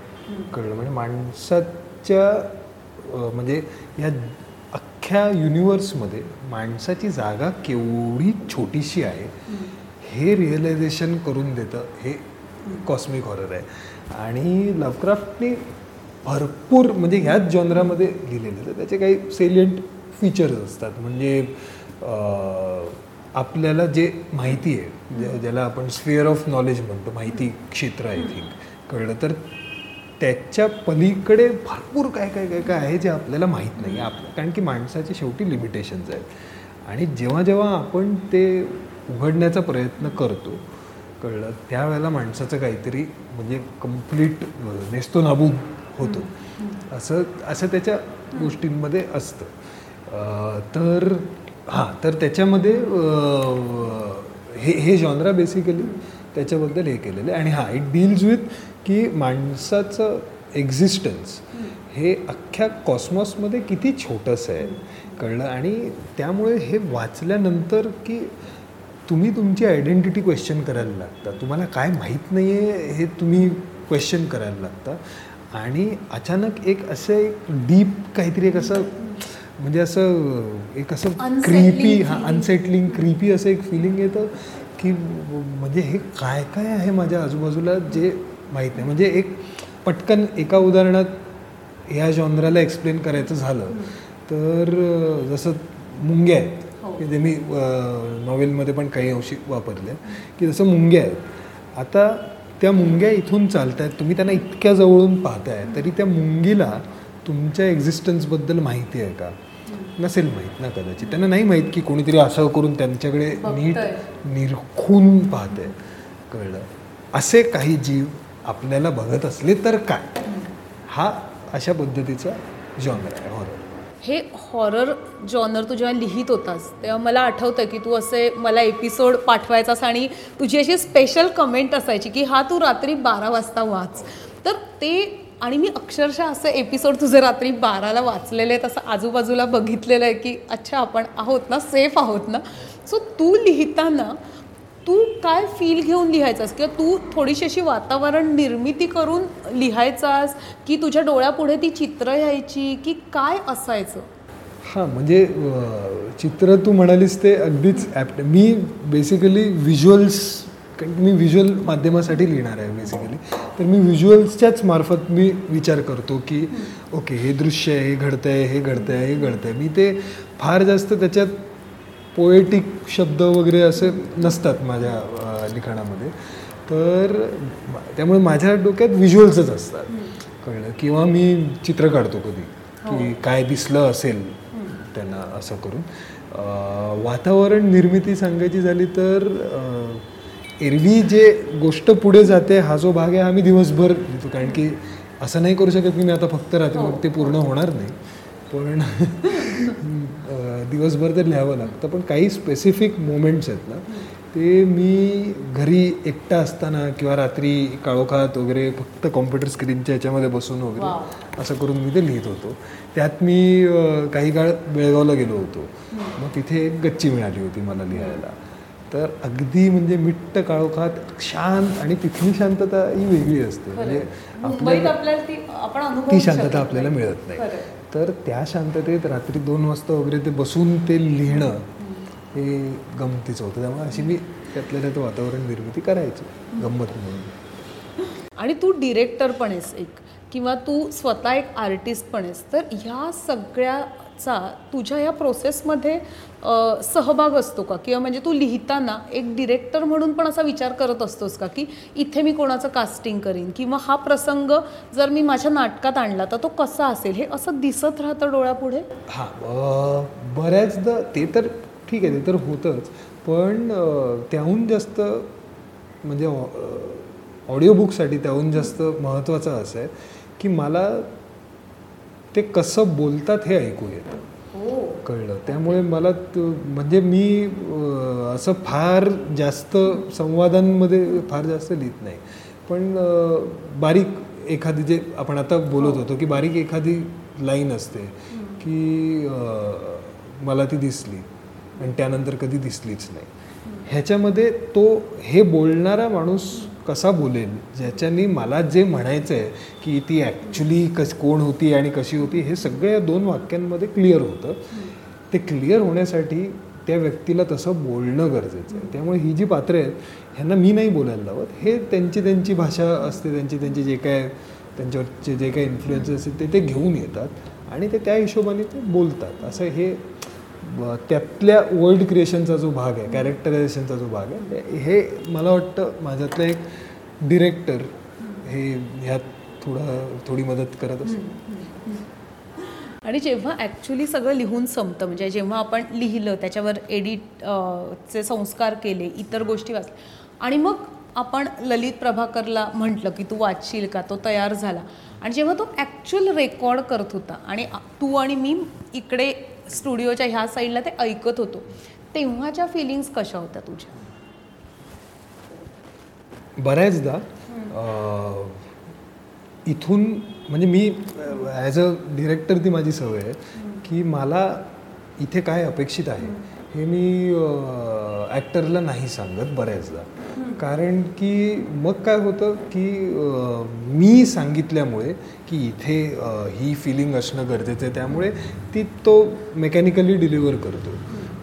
कळलं? म्हणजे माणसाच्या म्हणजे या अख्ख्या युनिवर्समध्ये माणसाची जागा केवढी छोटीशी आहे हे रिअलायझेशन करून देतं हे कॉस्मिक हॉरर आहे. आणि लवक्राफ्टने भरपूर म्हणजे ह्याच जॉनरामध्ये लिहिलेलं तर त्याचे काही सेलियंट फीचर्स असतात. म्हणजे आपल्याला जे माहिती आहे ज्या- ज्याला आपण स्फिअर ऑफ नॉलेज म्हणतो माहिती क्षेत्र आय थिंक कळलं तर त्याच्या पलीकडे भरपूर काय काय काय काय आहे जे आपल्याला माहीत नाही. आप कारण की माणसाचे शेवटी लिमिटेशन्स आहेत. आणि जेव्हा जेव्हा आपण ते उघडण्याचा प्रयत्न करतो कळलं त्यावेळेला माणसाचं काहीतरी म्हणजे कंप्लीट नेस्तोनाबूद होतो. असं असं त्याच्या गोष्टींमध्ये असतं. तर हां तर त्याच्यामध्ये हे हे जॉनरा बेसिकली त्याच्याबद्दल हे केलेलं आहे. आणि हां इट डील्स विथ की माणसाचं एक्झिस्टन्स हे अख्ख्या कॉस्मॉसमध्ये किती छोटंसं आहे कळलं? आणि त्यामुळे हे वाचल्यानंतर की तुम्ही तुमची आयडेंटिटी क्वेश्चन करायला लागता. तुम्हाला काय माहीत नाही आहे हे तुम्ही क्वेश्चन करायला लागता. आणि अचानक एक असं एक डीप काहीतरी एक असं म्हणजे असं एक असं क्रीपी हा. अनसेटलिंग क्रीपी असं एक फिलिंग येतं की म्हणजे हे काय काय आहे माझ्या आजूबाजूला जे माहीत नाही. म्हणजे एक पटकन एका उदाहरणात या जॉनराला एक्सप्लेन करायचं झालं तर जसं मुंग्या आहेत हो. की जे मी नॉवेलमध्ये पण काही अंशी वापरले की जसं मुंग्या आहेत. आता त्या मुंग्या इथून चालत आहेत तुम्ही त्यांना इतक्या जवळून पाहताय तरी त्या मुंगीला तुमच्या एक्झिस्टन्सबद्दल माहिती आहे का? नसेल माहीत ना कदाचित. त्यांना नाही माहीत की कोणीतरी असं करून त्यांच्याकडे नीट. निरखून पाहते कळलं. असे काही जीव आपल्याला बघत असले तर काय? हा अशा पद्धतीचा जॉनर आहे हॉरर हे हॉरर जॉनर तू जेव्हा लिहित होतास तेव्हा मला आठवतं की तू असे मला एपिसोड पाठवायचास आणि तुझी अशी स्पेशल कमेंट असायची की हा तू रात्री बारा वाजता वाच. तर ते आणि मी अक्षरशः असं एपिसोड तुझे रात्री बाराला वाचलेले आहेत असं आजूबाजूला बघितलेलं आहे की अच्छा आपण आहोत ना सेफ आहोत ना? सो तू लिहिताना तू काय फील घेऊन लिहायचास? किंवा तू थोडीशी अशी वातावरण निर्मिती करून लिहायचास की तुझ्या डोळ्यापुढे ती चित्र यायची की काय असायचं? हां म्हणजे चित्र तू म्हणालीस ते अगदीच ॲप्ट मी बेसिकली व्हिज्युअल्स कारण मी व्हिज्युअल माध्यमासाठी लिहिणार आहे बेसिकली तर मी व्हिज्युअल्सच्याच मार्फत मी विचार करतो की ओके हे दृश्य आहे हे घडतं आहे हे घडतं आहे हे घडतं आहे मी ते फार जास्त त्याच्यात पोएटिक शब्द वगैरे असे नसतात माझ्या लिखाणामध्ये. तर त्यामुळे माझ्या डोक्यात व्हिज्युअल्सच असतात. कळलं? किंवा मी चित्र काढतो कधी की काय दिसलं असेल त्यांना असं करून. वातावरण निर्मिती सांगायची झाली तर एरवी जे गोष्ट पुढे जाते हा जो भाग आहे हा मी दिवसभर लिहितो. कारण की असं नाही करू शकत की मी आता फक्त रात्री मग ते पूर्ण होणार नाही. पण दिवसभर तर लिहावं लागतं. पण काही स्पेसिफिक मोमेंट्स आहेत ना ते मी घरी एकटा असताना किंवा रात्री काळोखात वगैरे फक्त कॉम्प्युटर स्क्रीनच्या याच्यामध्ये बसून वगैरे असं करून मी ते लिहित होतो. त्यात मी काही काळ बेळगावला गेलो होतो. मग तिथे एक गच्ची मिळाली होती मला लिहायला. तर अगदी म्हणजे मिट्ट काळोखात शांत आणि तिथली शांतता ही वेगळी असते. म्हणजे आपल्याला ती शांतता आपल्याला मिळत नाही. तर त्या शांततेत रात्री दोन वाजता वगैरे ते बसून ते लिहिणं हे गमतीचं होतं. त्यामुळे अशी मी त्यातल्या त्यात वातावरण निर्मिती करायची गंमत म्हणून. आणि तू डिरेक्टर पण आहेस एक किंवा तू स्वतः एक आर्टिस्ट पण आहेस तर ह्या चा तुझ्या या प्रोसेसमध्ये सहभाग असतो का? किंवा म्हणजे तू लिहिताना एक डिरेक्टर म्हणून पण असा विचार करत असतोस का? की इथे मी कोणाचं कास्टिंग करीन? किंवा हा प्रसंग जर मी माझ्या नाटकात आणला तर तो कसा असेल? हे असं दिसत राहतं डोळ्यापुढे? हां बऱ्याचदा ते तर ठीक आहे ते तर होतंच. पण त्याहून जास्त म्हणजे ऑडिओ बुकसाठी त्याहून जास्त महत्त्वाचं असं आहे की मला ते कसं बोलतात हे ऐकू येतं. कळलं. त्यामुळे मला म्हणजे मी असं फार जास्त संवादांमध्ये फार जास्त लिहित नाही. पण बारीक एखादी जे आपण आता बोलत होतो की बारीक एखादी लाईन असते की मला ती दिसली आणि त्यानंतर कधी दिसलीच नाही. ह्याच्यामध्ये तो हे बोलणारा माणूस कसा बोलेल ज्याच्यानी मला जे म्हणायचं आहे की ती ॲक्च्युली कस कोण होती आणि कशी होती हे सगळं या दोन वाक्यांमध्ये क्लिअर होतं. ते क्लिअर होण्यासाठी त्या व्यक्तीला तसं बोलणं गरजेचं आहे. त्यामुळे ही जी पात्रं आहेत ह्यांना मी नाही बोलायला लावत. हे त्यांची त्यांची भाषा असते त्यांची त्यांची जे काय त्यांच्यावरचे जे काही इन्फ्लुएन्सेस असते ते ते घेऊन येतात आणि ते त्या हिशोबाने ते बोलतात. असं हे त्यातल्या वर्ल्ड क्रिएशनचा जो भाग आहे कॅरेक्टरायझेशनचा जो भाग आहे हे मला वाटतं माझ्यातलं एक डिरेक्टर हे ह्यात थोडा थोडी मदत करत असतो आणि जेव्हा ॲक्च्युली सगळं लिहून संपतं म्हणजे जेव्हा आपण लिहिलं त्याच्यावर एडिट चे संस्कार केले इतर गोष्टी वाचल्या आणि मग आपण ललित प्रभाकरला म्हटलं की तू वाचशील का? तो तयार झाला. आणि जेव्हा तो ॲक्च्युअल रेकॉर्ड करत होता आणि तू आणि मी इकडे स्टुडिओच्या ह्या साईडला ते ऐकत होतो. तेव्हाच्या फिलिंग्स कशा होत्या तुझ्या? बऱ्याचदा इथून म्हणजे मी ॲज अ डिरेक्टर ती माझी सवय आहे की मला इथे काय अपेक्षित आहे हे मी ॲक्टरला नाही सांगत बऱ्याचदा. कारण की मग काय होतं की मी सांगितल्यामुळे की इथे ही फिलिंग असणं गरजेचं आहे. त्यामुळे ती तो मेकॅनिकली डिलिव्हर करतो.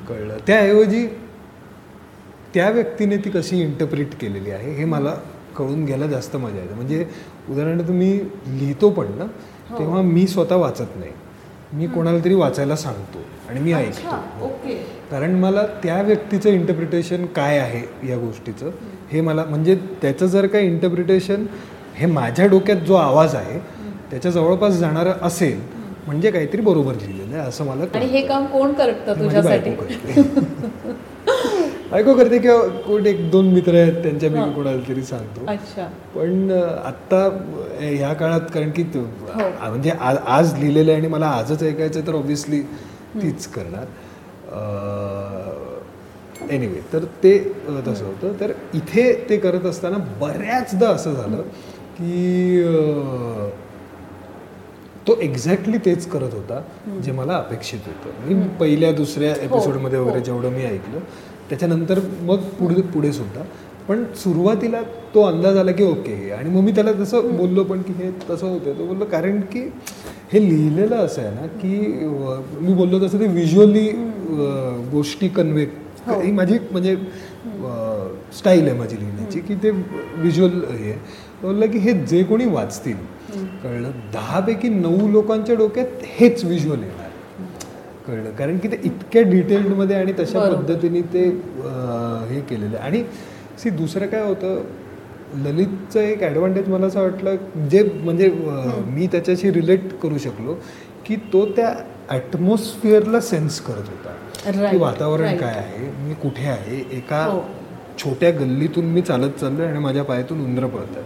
कळलं? त्याऐवजी त्या व्यक्तीने ती कशी इंटरप्रिट केलेली आहे हे मला कळून घ्यायला जास्त मजा येते. म्हणजे उदाहरणार्थ मी लिहितो पण ना तेव्हा मी स्वतः वाचत नाही. मी कोणाला तरी वाचायला सांगतो आणि मी ऐकतो. कारण मला त्या व्यक्तीचं इंटरप्रिटेशन काय आहे या गोष्टीचं हे मला म्हणजे त्याचं जर काही इंटरप्रिटेशन हे माझ्या डोक्यात जो आवाज आहे त्याच्या जवळपास जाणारं असेल म्हणजे काहीतरी बरोबर लिहिलेलं आहे असं मला आणि. हे काम कोण करतं तुझ्यासाठी? बायको करते. किंवा कोण एक दोन मित्र आहेत त्यांच्या मी कोणाला तरी सांगतो. पण आत्ता अं, ह्या काळात कारण की हो. म्हणजे आज लिहिलेलं आहे आणि मला आजच ऐकायचं तर ऑब्व्हियसली तीच करणार. एनिवे तर ते तसं होतं. तर इथे ते करत असताना बऱ्याचदा असं झालं की तो एक्झॅक्टली तेच करत होता जे मला अपेक्षित होतं. मी पहिल्या दुसऱ्या एपिसोडमध्ये वगैरे जेवढं मी ऐकलं त्याच्यानंतर मग पुढे पुढे सुद्धा. पण सुरुवातीला तो अंदाज आला की ओके. आणि मग मी त्याला तसं बोललो पण की हे तसं होतं तो बोललो कारण की हे लिहिलेलं असं आहे ना की मी बोललो तसं ते व्हिज्युअली गोष्टी कन्वे ही. माझी म्हणजे स्टाईल आहे माझी लिहिण्याची की ते व्हिज्युअल हे आहे. बोललं की हे जे कोणी वाचतील कळलं दहापैकी नऊ लोकांच्या डोक्यात हेच व्हिज्युअल येणार. कळलं. कारण की ते इतक्या डिटेल्डमध्ये आणि तशा. पद्धतीने ते हे केलेलं आहे. आणि सी दुसरं काय होतं ललितचं एक ॲडव्हान्टेज मला असं वाटलं जे म्हणजे मी त्याच्याशी रिलेट करू शकलो की तो त्या ॲटमॉस्फिअरला सेन्स करत होता. की वातावरण. काय आहे मी कुठे आहे एका हो. छोट्या गल्लीतून मी चालत चाललोय आणि माझ्या पायातून उंदरं पळतात.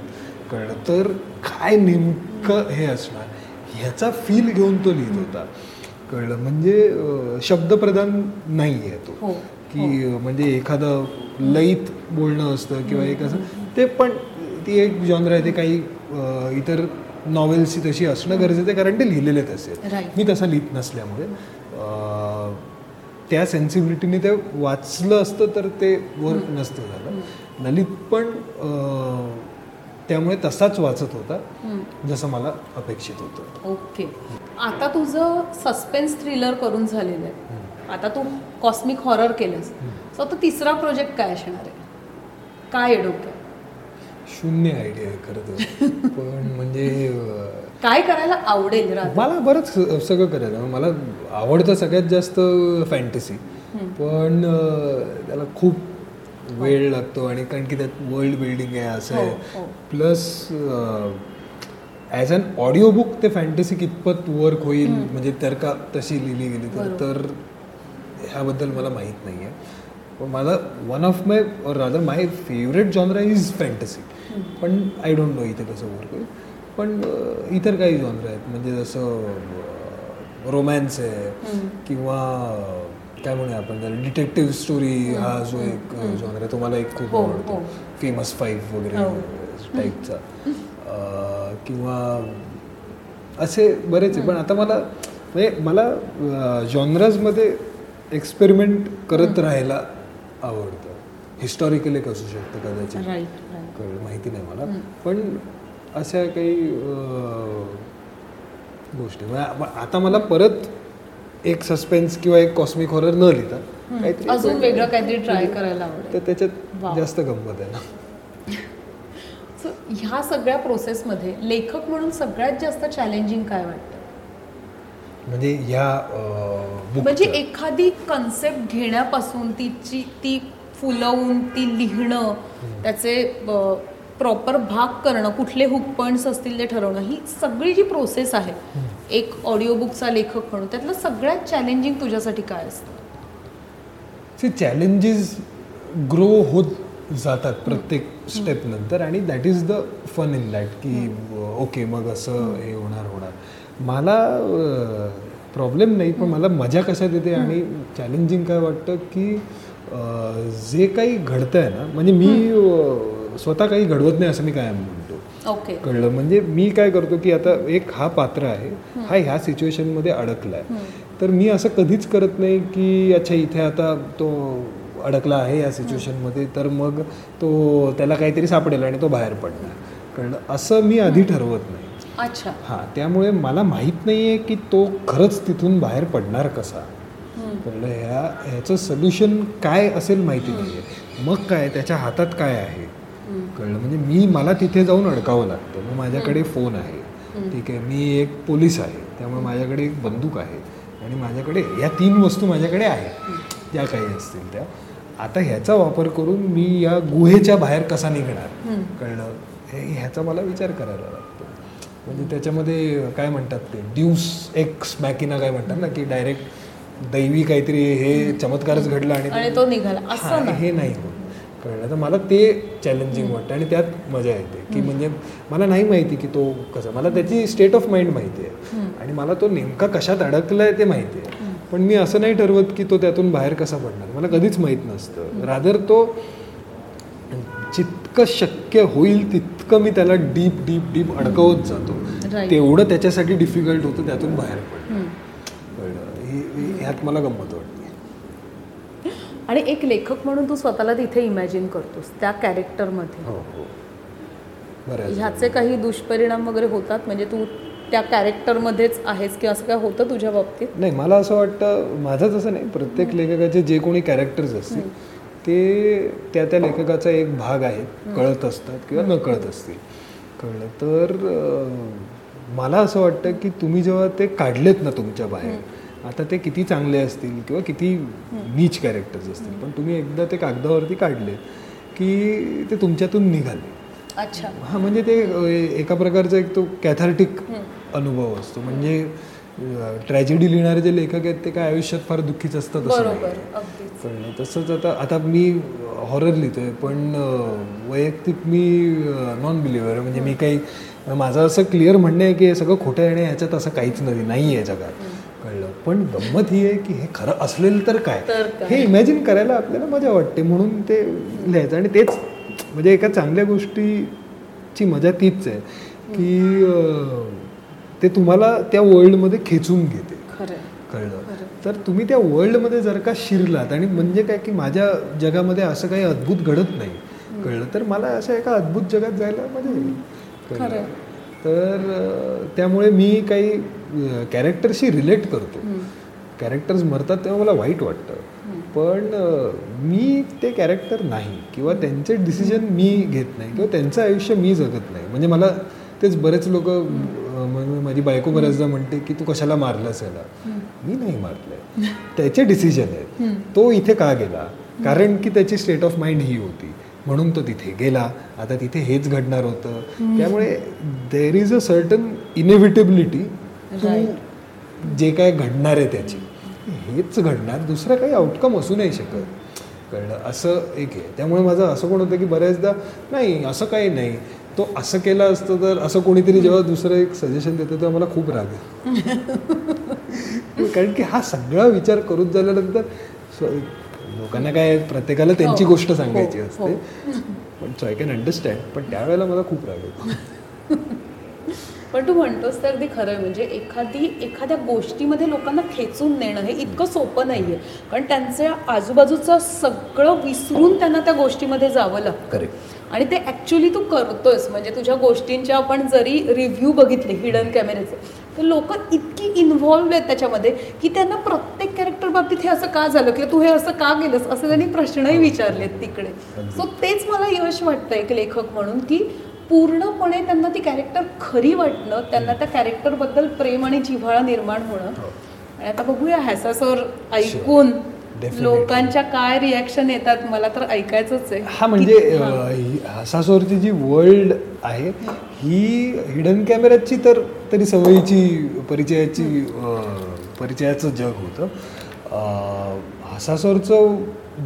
कळलं. तर काय नेमकं हे असणार? ह्याचा फील घेऊन तो लिहित होता. कळलं. म्हणजे शब्दप्रधान नाही आहे तो. हो, की अं, म्हणजे एखादं लईत बोलणं असतं किंवा एक असं. ते पण ती एक जॉनर आहे ते काही इतर नॉवेल्सची तशी असणं गरजेचं आहे कारण ते लिहिलेले. Right. मी तसा लिहित नसल्यामुळे. त्या सेन्सिबिलिटीने ते वाचलं असतं तर ते वर्क नसतं झालं. ललित पण त्यामुळे तसाच वाचत होता जसं मला अपेक्षित होतं. ओके. आता तुझं सस्पेन्स थ्रिलर करून झालेलं आहे. आता तू कॉस्मिक हॉरर केलंस. सो आता तिसरा प्रोजेक्ट काय असणार आहे? काय आहे डोक्यात? शून्य आयडिया खरं तर. <laughs> पण म्हणजे काय करायला आवडेल मला बरंच सगळं करायचं मला आवडतं सगळ्यात जास्त फॅन्टसी पण त्याला खूप वेळ लागतो आणि कारण की त्यात वर्ल्ड बिल्डिंग आहे असं हो, आहे. Plus as an audio book ते फॅन्टसी कितपत वर्क होईल म्हणजे तर का तशी लिहिली गेली तर तर ह्याबद्दल मला माहीत नाही आहे पण मला one of my or rather my favourite genre is fantasy पण आय डोंट नो इथे कसं वर्क होईल. पण इतर काही जॉनर आहेत. म्हणजे जसं रोमॅन्स आहे किंवा म्हणूया आपण त्याला डिटेक्टिव्ह स्टोरी हा जो एक जॉनर आहे तो मला एक खूप हो, आवडतो. हो. फेमस फाईव्ह वगैरे हो. टाईपचा अं, किंवा असे बरेच आहे पण आता मला म्हणजे मला जॉनराजमध्ये एक्सपेरिमेंट करत राहायला आवडतं. हिस्टॉरिकल एक असू शकतं कदाचित. कळलं माहिती नाही मला. पण अशा काही गोष्टी. आता मला परत एक सस्पेन्स किंवा एक कॉस्मिक हॉरर न लिहिता काहीतरी अजून वेगळं काहीतरी ट्राय करायला आवडेल. तर त्याच्यात. जास्त गंमत आहे ना. <laughs> So, ह्या सगळ्या प्रोसेसमध्ये लेखक म्हणून सगळ्यात जास्त चॅलेंजिंग काय वाटतं? म्हणजे book म्हणजे एखादी कन्सेप्ट घेण्यापासून तिची ती फुलवून ती लिहिणं त्याचे प्रॉपर भाग करणं कुठले हुक पॉईंट्स असतील ते ठरवणं ही सगळी जी प्रोसेस आहे एक ऑडिओ बुकचा लेखक म्हणून त्यातलं सगळ्यात चॅलेंजिंग तुझ्यासाठी काय असतं? सी चॅलेंजेस ग्रो होत जातात प्रत्येक स्टेप नंतर आणि that is the fun in that की ओके मग असं हे होणार होणार. मला प्रॉब्लेम नाही पण मला मजा कशात येते आणि चॅलेंजिंग काय वाटतं की जे काही घडतं आहे ना म्हणजे मी स्वतः काही घडवत नाही असं मी कायम म्हणतो. ओके. कळलं. म्हणजे मी काय करतो की आता एक हा पात्र आहे हा ह्या सिच्युएशनमध्ये अडकला आहे तर मी असं कधीच करत नाही की अच्छा इथे आता तो अडकला आहे या सिच्युएशनमध्ये तर मग तो त्याला काहीतरी सापडेल आणि तो बाहेर पडणार. कळलं? असं मी आधी ठरवत नाही. अच्छा. हां त्यामुळे मला माहीत नाही आहे की तो खरंच तिथून बाहेर पडणार कसा. कळलं? ह्या ह्याचं सोल्युशन काय असेल माहिती नाही आहे मग काय? त्याच्या हातात काय आहे? कळलं. म्हणजे मी मला तिथे जाऊन अडकावं लागतं. मग माझ्याकडे फोन आहे. ठीक आहे. मी एक पोलीस आहे. त्यामुळे माझ्याकडे एक बंदूक आहे. आणि माझ्याकडे या तीन वस्तू माझ्याकडे आहेत. ज्या काही असतील त्या. आता ह्याचा वापर करून मी या गुहेच्या बाहेर कसा निघणार? कळलं? हे ह्याचा मला विचार करायला लागतो. म्हणजे त्याच्यामध्ये काय म्हणतात ते? ड्यूस एक्स मॅकिना काय म्हणतात ना की डायरेक्ट दैवी काहीतरी हे चमत्कारच घडला आणि तो निघाला. हे नाही होत. कळलं. तर मला ते चॅलेंजिंग वाटतं आणि त्यात मजा येते. की म्हणजे मला नाही माहिती की तो कसा. मला त्याची स्टेट ऑफ माइंड माहिती आहे. आणि मला तो नेमका कशात अडकलाय ते माहिती आहे. पण मी असं नाही ठरवत की तो त्यातून बाहेर कसा पडणार. मला कधीच माहीत नसतं. रादर तो जितकं शक्य होईल तितकं मी त्याला डीप डीप डीप अडकवत जातो. तेवढं त्याच्यासाठी डिफिकल्ट होतं त्यातून बाहेर पडणं. ह्यात मला गंमत आणि एक लेखक म्हणून तू स्वतःला तिथे इमॅजिन करतोस त्या कॅरेक्टरमध्ये हो हो. ह्याचे काही दुष्परिणाम वगैरे होतात? म्हणजे तू त्या कॅरेक्टरमध्येच आहेस किंवा असं काय होतं तुझ्या बाबतीत? नाही मला असं वाटतं माझंच असं नाही. प्रत्येक लेखकाचे जे कोणी कॅरेक्टर्स असतील ते त्या त्या लेखकाचा एक भाग आहेत. कळत असतात किंवा न कळत असतील. कळलं तर मला असं वाटतं की तुम्ही जेव्हा ते काढलेत ना तुमच्या बाहेर आता ते किती चांगले असतील किंवा किती नीच कॅरेक्टर्स असतील. पण तुम्ही एकदा ते कागदावरती काढले की ते तुमच्यातून निघाले. अच्छा. हा म्हणजे ते एका प्रकारचा एक तो कॅथार्टिक अनुभव असतो. म्हणजे ट्रॅजेडी लिहिणारे जे लेखक आहेत ते काय आयुष्यात फार दुःखीच असतात कळलं तसंच आता आता मी हॉरर लिहितोय पण वैयक्तिक मी नॉन बिलिव्हर आहे. म्हणजे मी काही माझं असं क्लिअर म्हणणं आहे की हे सगळं खोटं आहे आणि ह्याच्यात असं काहीच नाही नाही आहे जगात. पण गंमत ही आहे की हे खरं असलेलं तर काय? हे इमॅजिन करायला आपल्याला मजा वाटते म्हणून ते लिहायचं. आणि तेच म्हणजे एका चांगल्या गोष्टीची मजा तीच आहे की ते तुम्हाला त्या वर्ल्डमध्ये खेचून घेते. कळलं? तर तुम्ही त्या वर्ल्डमध्ये जर का शिरलात आणि म्हणजे काय की माझ्या जगामध्ये असं काही अद्भुत घडत नाही कळलं? तर मला अशा एका अद्भुत जगात जायला मजा येईल. तर त्यामुळे मी काही कॅरेक्टरशी रिलेट करतो. कॅरेक्टर्स मरतात तेव्हा मला वाईट वाटतं. पण मी ते कॅरेक्टर नाही किंवा त्यांचे डिसिजन मी घेत नाही किंवा त्यांचं आयुष्य मी जगत नाही. म्हणजे मला तेच बरेच लोक माझी बायको बऱ्याचदा म्हणते की तू कशाला मारलंस याला? मी नाही मारलंय. त्याचे डिसिजन आहेत. तो इथे का गेला? कारण की त्याची स्टेट ऑफ माइंड ही होती. म्हणून तो तिथे गेला. आता तिथे हेच घडणार होतं. त्यामुळे देर इज अ सर्टन इनेव्हिटेबिलिटी जे काय घडणार आहे त्याची. हेच घडणार. दुसरं काही आउटकम असू नाही शकत. कळलं? असं एक आहे. त्यामुळे माझं असं कोण होतं की बऱ्याचदा नाही असं काही नाही. तो असं केलं असतं तर असं कोणीतरी जेव्हा दुसरं एक सजेशन देतं तेव्हा मला खूप राग आहे <laughs> कारण की हा सगळा विचार करून झाल्यानंतर लोकांना काय प्रत्येकाला त्यांची हो. गोष्ट सांगायची हो, असते. पण सो आय कॅन अंडरस्टँड पण त्यावेळेला मला खूप राग येतो. <laughs> पण तू म्हणतोस तर ते खरं आहे. म्हणजे एखादी एखाद्या गोष्टीमध्ये लोकांना खेचून नेणं हे इतकं सोपं नाही आहे कारण त्यांच्या आजूबाजूचं सगळं विसरून त्यांना त्या गोष्टीमध्ये जावं लागतं. आणि ते ॲक्च्युली तू करतोयस. म्हणजे तुझ्या गोष्टींच्या आपण जरी रिव्ह्यू बघितले हिडन कॅमेऱ्याचे तर लोक इतकी इन्व्हॉल्व आहेत त्याच्यामध्ये की त्यांना प्रत्येक कॅरेक्टर बाबतीत हे असं का झालं किंवा तू हे असं का केलंस असे त्यांनी प्रश्नही विचारलेत तिकडे. सो तेच मला यश वाटतं एक लेखक म्हणून की पूर्णपणे त्यांना ती कॅरेक्टर खरी वाटणं त्यांना त्या कॅरेक्टरबद्दल प्रेम आणि जिव्हाळा निर्माण होणं. आणि आता बघूया हॅसासोर ऐकून Definitely. लोकांच्या काय रिॲक्शन येतात मला तर ऐकायचंच आहे. हा म्हणजे ही- हसासोरची जी वर्ल्ड आहे ही हिडन कॅमेऱ्याची तर तरी सवयीची परिचयाची परिचयाचं जग होतं. हसासोरचं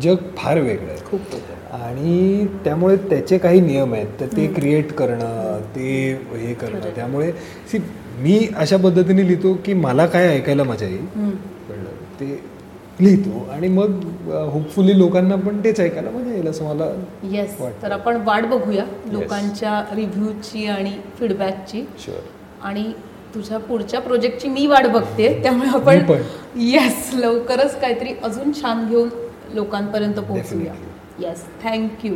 जग फार वेगळं आहे. खूप आणि त्यामुळे त्याचे काही नियम आहेत. तर ते क्रिएट करणं ते हे करणं. त्यामुळे सी मी अशा पद्धतीने लिहितो की मला काय ऐकायला मजा येईल. ते लिहितो आणि मग होपफुली लोकांना पण तेच ऐकायला मजा येईल असं मला येस. तर आपण वाट बघूया लोकांच्या रिव्ह्यूची आणि फीडबॅकची आणि तुझ्या पुढच्या प्रोजेक्टची मी वाट बघते <laughs> त्यामुळे आपण. येस लवकरच काहीतरी अजून छान घेऊन लोकांपर्यंत पोहोचूया. Yes thank you